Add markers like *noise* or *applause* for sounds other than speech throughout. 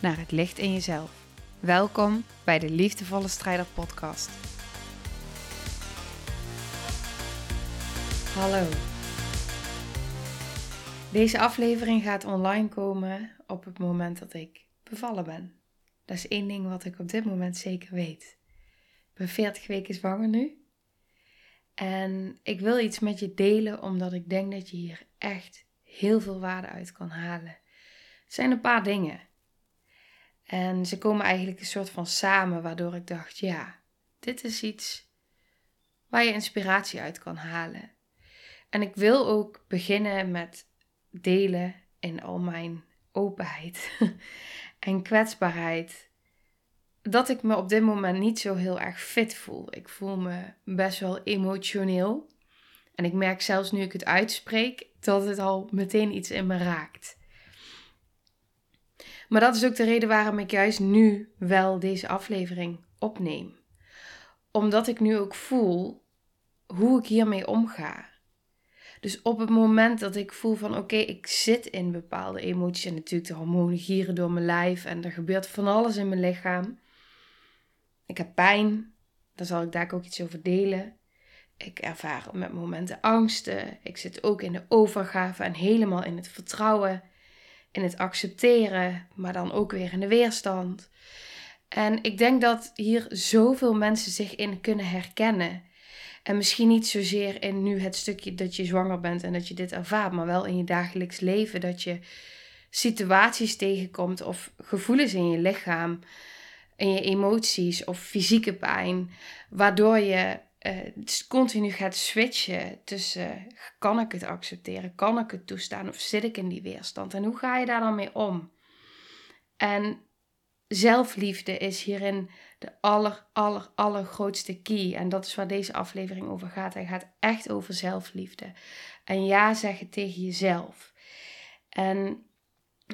naar het licht in jezelf. Welkom bij de Liefdevolle Strijder Podcast. Hallo. Deze aflevering gaat online komen op het moment dat ik bevallen ben. Dat is één ding wat ik op dit moment zeker weet. Ik ben 40 weken zwanger nu. En ik wil iets met je delen omdat ik denk dat je hier echt heel veel waarde uit kan halen. Het zijn een paar dingen. En ze komen eigenlijk een soort van samen, waardoor ik dacht: ja, dit is iets waar je inspiratie uit kan halen. En ik wil ook beginnen met delen in al mijn openheid *laughs* en kwetsbaarheid. Dat ik me op dit moment niet zo heel erg fit voel. Ik voel me best wel emotioneel. En ik merk zelfs nu ik het uitspreek dat het al meteen iets in me raakt. Maar dat is ook de reden waarom ik juist nu wel deze aflevering opneem. Omdat ik nu ook voel hoe ik hiermee omga. Dus op het moment dat ik voel van oké, ik zit in bepaalde emoties en natuurlijk de hormonen gieren door mijn lijf en er gebeurt van alles in mijn lichaam. Ik heb pijn, daar zal ik daar ook iets over delen. Ik ervaar met momenten angsten. Ik zit ook in de overgave en helemaal in het vertrouwen in het accepteren, maar dan ook weer in de weerstand. En ik denk dat hier zoveel mensen zich in kunnen herkennen. En misschien niet zozeer in nu het stukje dat je zwanger bent en dat je dit ervaart, maar wel in je dagelijks leven dat je situaties tegenkomt of gevoelens in je lichaam, in je emoties of fysieke pijn, waardoor je uh, continu gaat switchen tussen kan ik het accepteren, kan ik het toestaan of zit ik in die weerstand en hoe ga je daar dan mee om? En zelfliefde is hierin de aller, aller, allergrootste key en dat is waar deze aflevering over gaat. Hij gaat echt over zelfliefde en ja zeggen tegen jezelf. En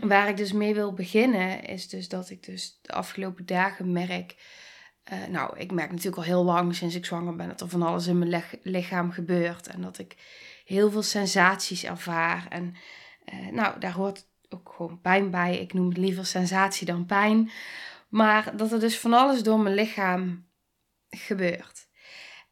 waar ik dus mee wil beginnen is dus dat ik dus de afgelopen dagen merk uh, nou, ik merk natuurlijk al heel lang sinds ik zwanger ben dat er van alles in mijn lichaam gebeurt. En dat ik heel veel sensaties ervaar. En uh, nou, daar hoort ook gewoon pijn bij. Ik noem het liever sensatie dan pijn. Maar dat er dus van alles door mijn lichaam gebeurt.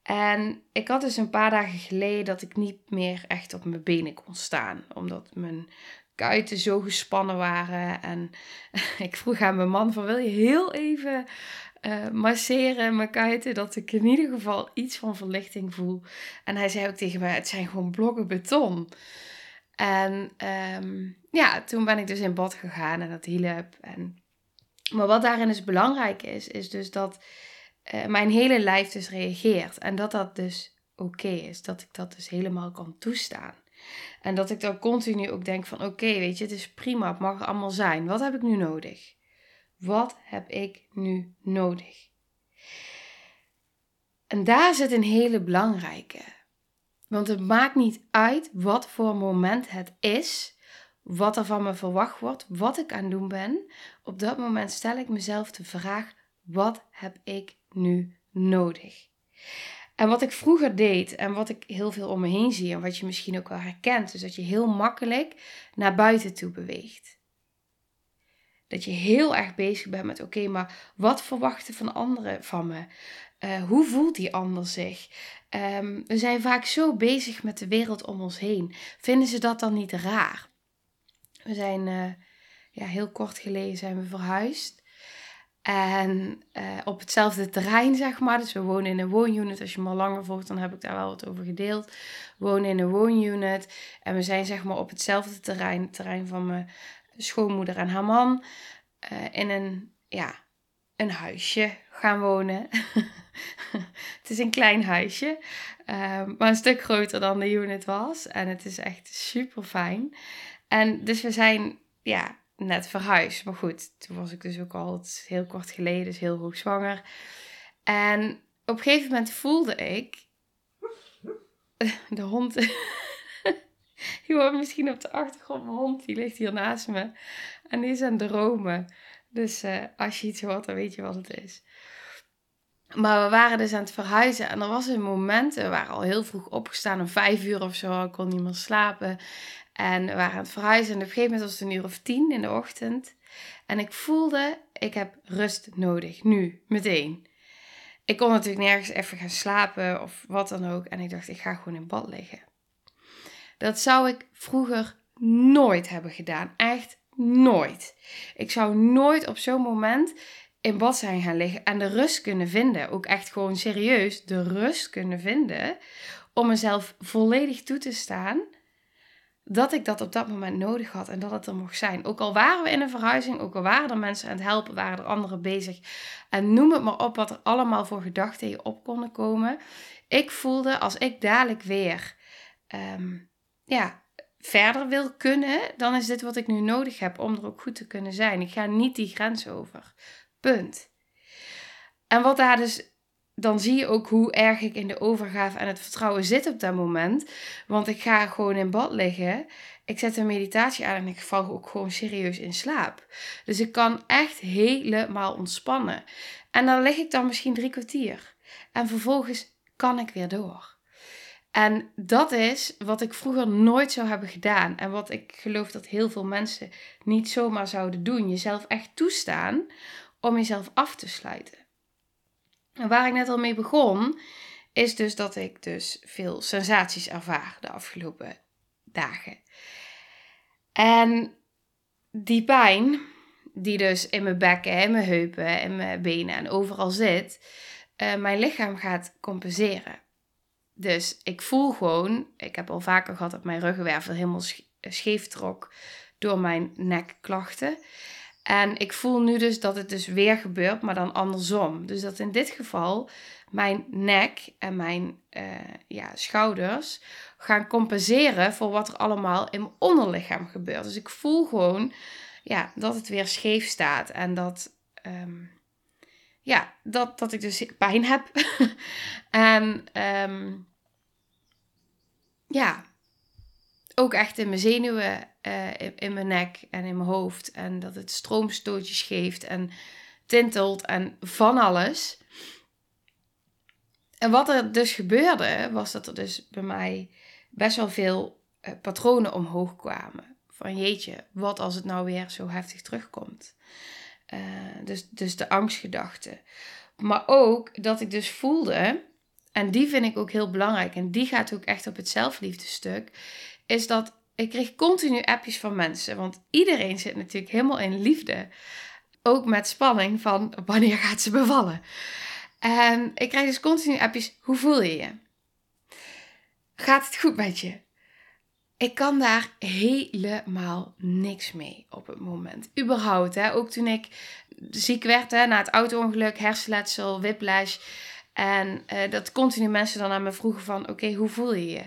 En ik had dus een paar dagen geleden dat ik niet meer echt op mijn benen kon staan. Omdat mijn kuiten zo gespannen waren. En *laughs* ik vroeg aan mijn man van wil je heel even uh, masseren mijn kuiten, dat ik in ieder geval iets van verlichting voel. En hij zei ook tegen mij, het zijn gewoon blokken beton. En ehm, ja, toen ben ik dus in bad gegaan en dat hielp. En, maar wat daarin dus belangrijk is, is dus dat uh, mijn hele lijf dus reageert. En dat dat dus oké is. Dat ik dat dus helemaal kan toestaan. En dat ik dan continu ook denk van oké, weet je, het is prima, het mag allemaal zijn. Wat heb ik nu nodig? Wat heb ik nu nodig? En daar zit een hele belangrijke. Want het maakt niet uit wat voor moment het is, wat er van me verwacht wordt, wat ik aan het doen ben. Op dat moment stel ik mezelf de vraag: wat heb ik nu nodig? En wat ik vroeger deed en wat ik heel veel om me heen zie en wat je misschien ook wel herkent, is dat je heel makkelijk naar buiten toe beweegt. Dat je heel erg bezig bent met: oké, maar wat verwachten van anderen van me? Uh, hoe voelt die ander zich? Um, we zijn vaak zo bezig met de wereld om ons heen. Vinden ze dat dan niet raar? We zijn uh, ja, heel kort geleden zijn we verhuisd. En uh, op hetzelfde terrein, zeg maar. Dus we wonen in een woonunit. Als je me al langer volgt, dan heb ik daar wel wat over gedeeld. Wonen in een woonunit. En we zijn zeg maar op hetzelfde terrein. Het terrein van mijn schoonmoeder en haar man uh, in een, ja, een huisje gaan wonen. *laughs* het is een klein huisje, uh, maar een stuk groter dan de unit was. En het is echt super fijn. En dus we zijn ja, net verhuisd. Maar goed, toen was ik dus ook al heel kort geleden, dus heel hoog zwanger. En op een gegeven moment voelde ik *laughs* de hond. *laughs* Je hoort misschien op de achtergrond mijn hond, die ligt hier naast me. En die is aan het dromen. Dus eh, als je iets hoort, dan weet je wat het is. Maar we waren dus aan het verhuizen en er was een moment, we waren al heel vroeg opgestaan, om vijf uur of zo, ik kon niet meer slapen. En we waren aan het verhuizen en op een gegeven moment was het een uur of tien in de ochtend. En ik voelde, ik heb rust nodig, nu, meteen. Ik kon natuurlijk nergens even gaan slapen of wat dan ook. En ik dacht, ik ga gewoon in bad liggen. Dat zou ik vroeger nooit hebben gedaan. Echt nooit. Ik zou nooit op zo'n moment in bad zijn gaan liggen en de rust kunnen vinden. Ook echt gewoon serieus de rust kunnen vinden. Om mezelf volledig toe te staan dat ik dat op dat moment nodig had en dat het er mocht zijn. Ook al waren we in een verhuizing, ook al waren er mensen aan het helpen, waren er anderen bezig. En noem het maar op wat er allemaal voor gedachten je op konden komen. Ik voelde als ik dadelijk weer ehm, ja, verder wil kunnen, dan is dit wat ik nu nodig heb om er ook goed te kunnen zijn. Ik ga niet die grens over. Punt. En wat daar dus dan zie je ook hoe erg ik in de overgave en het vertrouwen zit op dat moment. Want ik ga gewoon in bad liggen. Ik zet een meditatie aan en ik val ook gewoon serieus in slaap. Dus ik kan echt helemaal ontspannen. En dan lig ik dan misschien drie kwartier. En vervolgens kan ik weer door. En dat is wat ik vroeger nooit zou hebben gedaan. En wat ik geloof dat heel veel mensen niet zomaar zouden doen. Jezelf echt toestaan om jezelf af te sluiten. En waar ik net al mee begon, is dus dat ik dus veel sensaties ervaar de afgelopen dagen. En die pijn, die dus in mijn bekken, in mijn heupen, in mijn benen en overal zit, uh, mijn lichaam gaat compenseren. Dus ik voel gewoon, ik heb al vaker gehad dat mijn ruggenwervel helemaal scheef trok door mijn nekklachten. En ik voel nu dus dat het dus weer gebeurt, maar dan andersom. Dus dat in dit geval mijn nek en mijn uh, ja, schouders gaan compenseren voor wat er allemaal in mijn onderlichaam gebeurt. Dus ik voel gewoon ja, dat het weer scheef staat en dat, um, ja, dat, dat ik dus pijn heb. *laughs* en um, ja, ook echt in mijn zenuwen, uh, in, mijn nek en in mijn hoofd. En dat het stroomstootjes geeft en tintelt en van alles. En wat er dus gebeurde, was dat er dus bij mij best wel veel uh, patronen omhoog kwamen. Van jeetje, wat als het nou weer zo heftig terugkomt? Uh, dus, dus de angstgedachte. Maar ook dat ik dus voelde, en die vind ik ook heel belangrijk, en die gaat ook echt op het zelfliefdestuk, is dat ik kreeg continu appjes van mensen. Want iedereen zit natuurlijk helemaal in liefde. Ook met spanning van wanneer gaat ze bevallen. En ik krijg dus continu appjes. Hoe voel je je? Gaat het goed met je? Ik kan daar helemaal niks mee op het moment. Überhaupt, hè? ook toen ik ziek werd hè, na het auto-ongeluk, hersenletsel, whiplash. En uh, dat continu mensen dan aan me vroegen van, oké, hoe voel je je?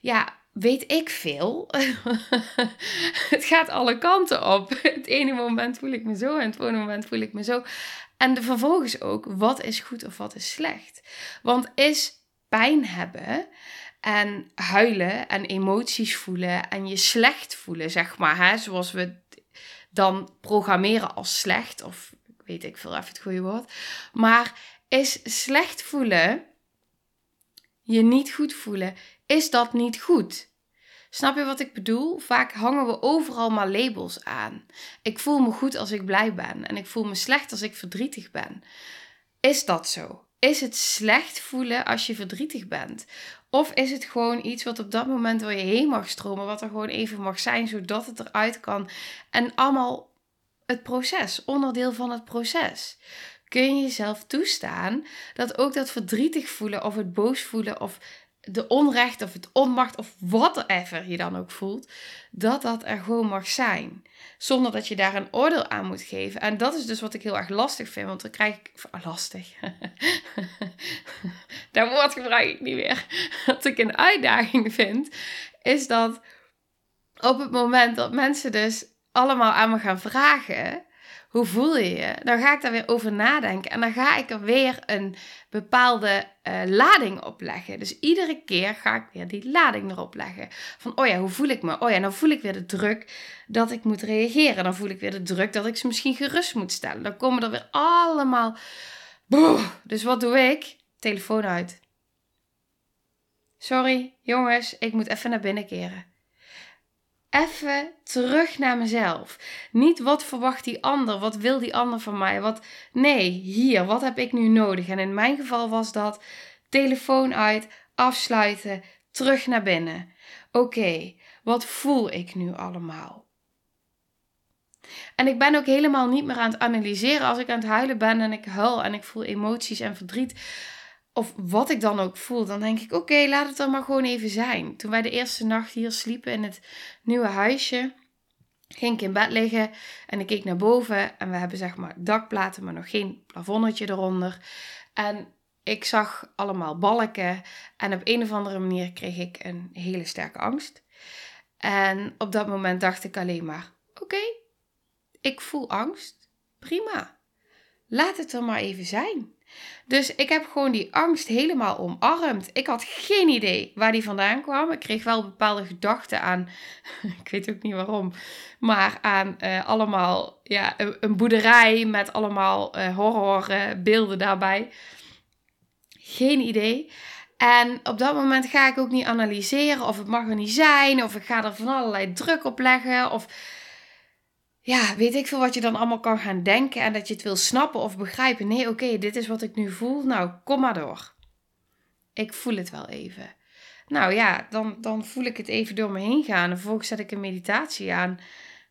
Ja, weet ik veel. *laughs* het gaat alle kanten op. Het ene moment voel ik me zo en het andere moment voel ik me zo. En vervolgens ook, wat is goed of wat is slecht? Want is pijn hebben en huilen en emoties voelen en je slecht voelen, zeg maar, hè, zoals we dan programmeren als slecht, of weet ik veel even het goede woord. Maar is slecht voelen, je niet goed voelen, is dat niet goed. Snap je wat ik bedoel? Vaak hangen we overal maar labels aan. Ik voel me goed als ik blij ben en ik voel me slecht als ik verdrietig ben. Is dat zo? Is het slecht voelen als je verdrietig bent? Of is het gewoon iets wat op dat moment door je heen mag stromen, wat er gewoon even mag zijn, zodat het eruit kan? En allemaal het proces, onderdeel van het proces. Kun je jezelf toestaan dat ook dat verdrietig voelen of het boos voelen of de onrecht of het onmacht of whatever je dan ook voelt, dat dat er gewoon mag zijn. Zonder dat je daar een oordeel aan moet geven. En dat is dus wat ik heel erg lastig vind, want dan krijg ik. Ah, lastig. *laughs* dat woord gebruik ik niet meer. *laughs* Wat ik een uitdaging vind, is dat op het moment dat mensen dus allemaal aan me gaan vragen, hoe voel je je? Dan ga ik daar weer over nadenken en dan ga ik er weer een bepaalde uh, lading opleggen. Dus iedere keer ga ik weer die lading erop leggen. Van, oh ja, hoe voel ik me? Oh ja, dan voel ik weer de druk dat ik moet reageren. Dan voel ik weer de druk dat ik ze misschien gerust moet stellen. Dan komen er weer allemaal... Dus wat doe ik? Telefoon uit. Sorry, jongens, ik moet even naar binnen keren even terug naar mezelf. Niet wat verwacht die ander, wat wil die ander van mij? Wat nee, hier, wat heb ik nu nodig? En in mijn geval was dat telefoon uit, afsluiten, terug naar binnen. Oké, wat voel ik nu allemaal? En ik ben ook helemaal niet meer aan het analyseren als ik aan het huilen ben en ik huil en ik voel emoties en verdriet of wat ik dan ook voel, dan denk ik: oké, laat het dan maar gewoon even zijn. Toen wij de eerste nacht hier sliepen in het nieuwe huisje, ging ik in bed liggen en ik keek naar boven. En we hebben zeg maar dakplaten, maar nog geen plafonnetje eronder. En ik zag allemaal balken. En op een of andere manier kreeg ik een hele sterke angst. En op dat moment dacht ik alleen maar: oké, ik voel angst. Prima. Laat het er maar even zijn. Dus ik heb gewoon die angst helemaal omarmd. Ik had geen idee waar die vandaan kwam. Ik kreeg wel bepaalde gedachten aan, *laughs* ik weet ook niet waarom, maar aan uh, allemaal ja, een, boerderij met allemaal uh, horrorbeelden daarbij. Geen idee. En op dat moment ga ik ook niet analyseren of het mag er niet zijn, of ik ga er van allerlei druk op leggen, of ja, weet ik veel wat je dan allemaal kan gaan denken en dat je het wil snappen of begrijpen. Nee, oké, dit is wat ik nu voel. Nou, kom maar door. Ik voel het wel even. Nou ja, dan, dan voel ik het even door me heen gaan. En vervolgens zet ik een meditatie aan.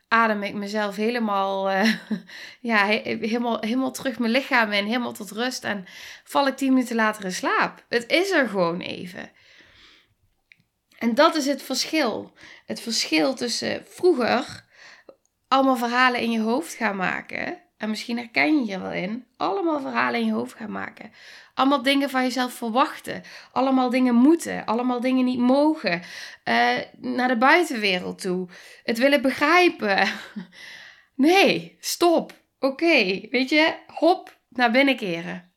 Adem ik mezelf helemaal, uh, *laughs* ja, helemaal, helemaal terug mijn lichaam in, helemaal tot rust. En val ik tien minuten later in slaap. Het is er gewoon even. En dat is het verschil. Het verschil tussen vroeger allemaal verhalen in je hoofd gaan maken. En misschien herken je hier wel in. Allemaal verhalen in je hoofd gaan maken. Allemaal dingen van jezelf verwachten. Allemaal dingen moeten. Allemaal dingen niet mogen. Uh, naar de buitenwereld toe. Het willen begrijpen. *laughs* Nee, stop. Oké, weet je, hop, naar binnen keren.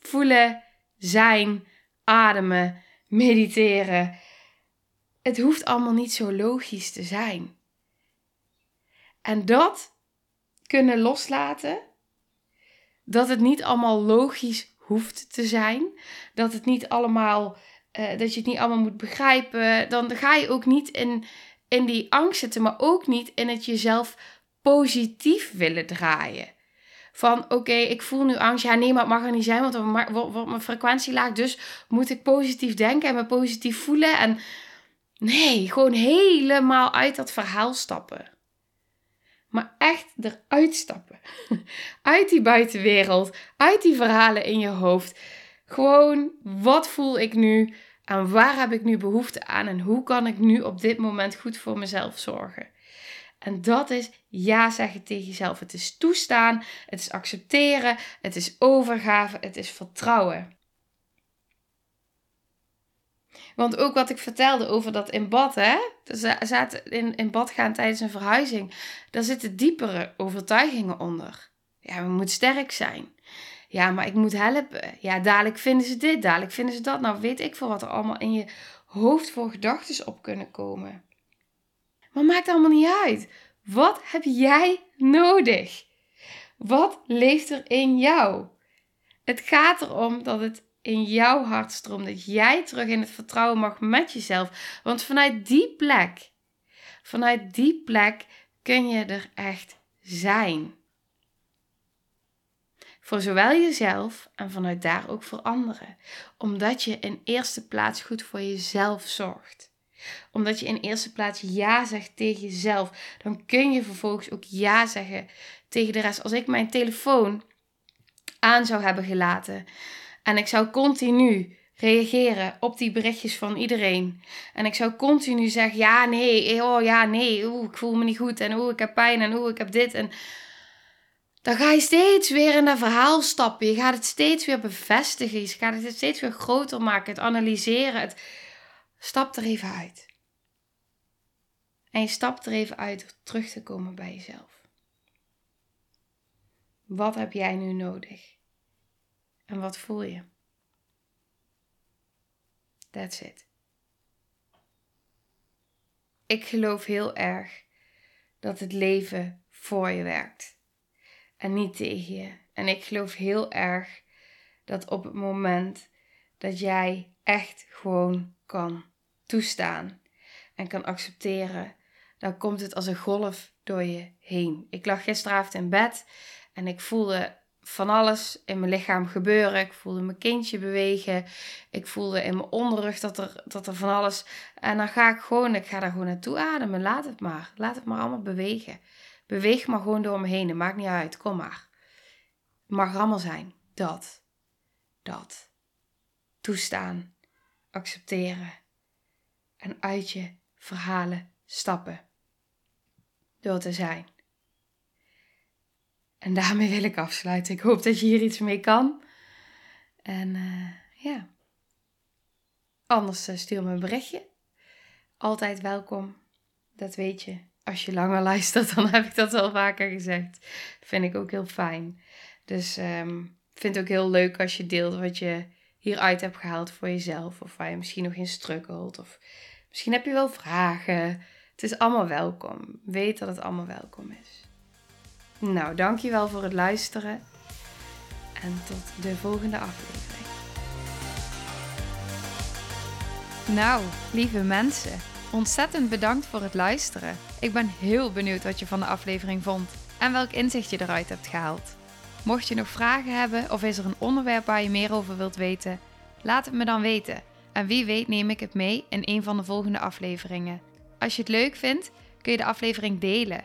Voelen, zijn, ademen, mediteren. Het hoeft allemaal niet zo logisch te zijn. En dat kunnen loslaten. Dat het niet allemaal logisch hoeft te zijn. Dat het niet allemaal. Uh, dat je het niet allemaal moet begrijpen. Dan ga je ook niet in, in die angst zitten, maar ook niet in het jezelf positief willen draaien. Van oké, ik voel nu angst. Ja, nee, maar het mag er niet zijn, want mijn frequentie laag. Dus moet ik positief denken en me positief voelen. En nee, gewoon helemaal uit dat verhaal stappen. Maar echt eruit stappen. *laughs* Uit die buitenwereld, uit die verhalen in je hoofd. Gewoon, wat voel ik nu? En waar heb ik nu behoefte aan? En hoe kan ik nu op dit moment goed voor mezelf zorgen? En dat is ja zeggen tegen jezelf. Het is toestaan, het is accepteren, het is overgave, het is vertrouwen. Want ook wat ik vertelde over dat in bad, hè? Zaten in, in bad gaan tijdens een verhuizing. Daar zitten diepere overtuigingen onder. Ja, we moeten sterk zijn. Ja, maar ik moet helpen. Ja, dadelijk vinden ze dit, dadelijk vinden ze dat. Nou, weet ik veel wat er allemaal in je hoofd voor gedachten op kunnen komen. Maar maakt allemaal niet uit. Wat heb jij nodig? Wat leeft er in jou? Het gaat erom dat het in jouw hartstroom. Dat jij terug in het vertrouwen mag met jezelf. Want vanuit die plek, vanuit die plek kun je er echt zijn. Voor zowel jezelf en vanuit daar ook voor anderen. Omdat je in eerste plaats goed voor jezelf zorgt. Omdat je in eerste plaats ja zegt tegen jezelf. Dan kun je vervolgens ook ja zeggen tegen de rest. Als ik mijn telefoon aan zou hebben gelaten en ik zou continu reageren op die berichtjes van iedereen. En ik zou continu zeggen: ja, nee, oh ja, nee, oeh, ik voel me niet goed. En oeh, ik heb pijn. En oeh, ik heb dit. En dan ga je steeds weer in dat verhaal stappen. Je gaat het steeds weer bevestigen. Je gaat het steeds weer groter maken. Het analyseren. Het... Stap er even uit. En je stapt er even uit om terug te komen bij jezelf. Wat heb jij nu nodig? En wat voel je? That's it. Ik geloof heel erg dat het leven voor je werkt en niet tegen je. En ik geloof heel erg dat op het moment dat jij echt gewoon kan toestaan en kan accepteren, dan komt het als een golf door je heen. Ik lag gisteravond in bed en ik voelde van alles in mijn lichaam gebeuren. Ik voelde mijn kindje bewegen. Ik voelde in mijn onderrug dat er, dat er van alles. En dan ga ik gewoon, ik ga daar gewoon naartoe ademen. Laat het maar. Laat het maar allemaal bewegen. Beweeg maar gewoon door me heen. Het maakt niet uit. Kom maar. Het mag allemaal zijn. Dat. Dat. Toestaan. Accepteren. En uit je verhalen stappen. Door te zijn. En daarmee wil ik afsluiten. Ik hoop dat je hier iets mee kan. En uh, ja. Anders uh, stuur me een berichtje. Altijd welkom. Dat weet je. Als je langer *laughs* luistert, dan heb ik dat al vaker gezegd. Vind ik ook heel fijn. Dus um, vind het ook heel leuk als je deelt wat je hieruit hebt gehaald voor jezelf. Of waar je misschien nog in struggelt. Of misschien heb je wel vragen. Het is allemaal welkom. Weet dat het allemaal welkom is. Nou, dankjewel voor het luisteren. En tot de volgende aflevering. Nou, lieve mensen, ontzettend bedankt voor het luisteren. Ik ben heel benieuwd wat je van de aflevering vond en welk inzicht je eruit hebt gehaald. Mocht je nog vragen hebben of is er een onderwerp waar je meer over wilt weten, laat het me dan weten. En wie weet neem ik het mee in een van de volgende afleveringen. Als je het leuk vindt, kun je de aflevering delen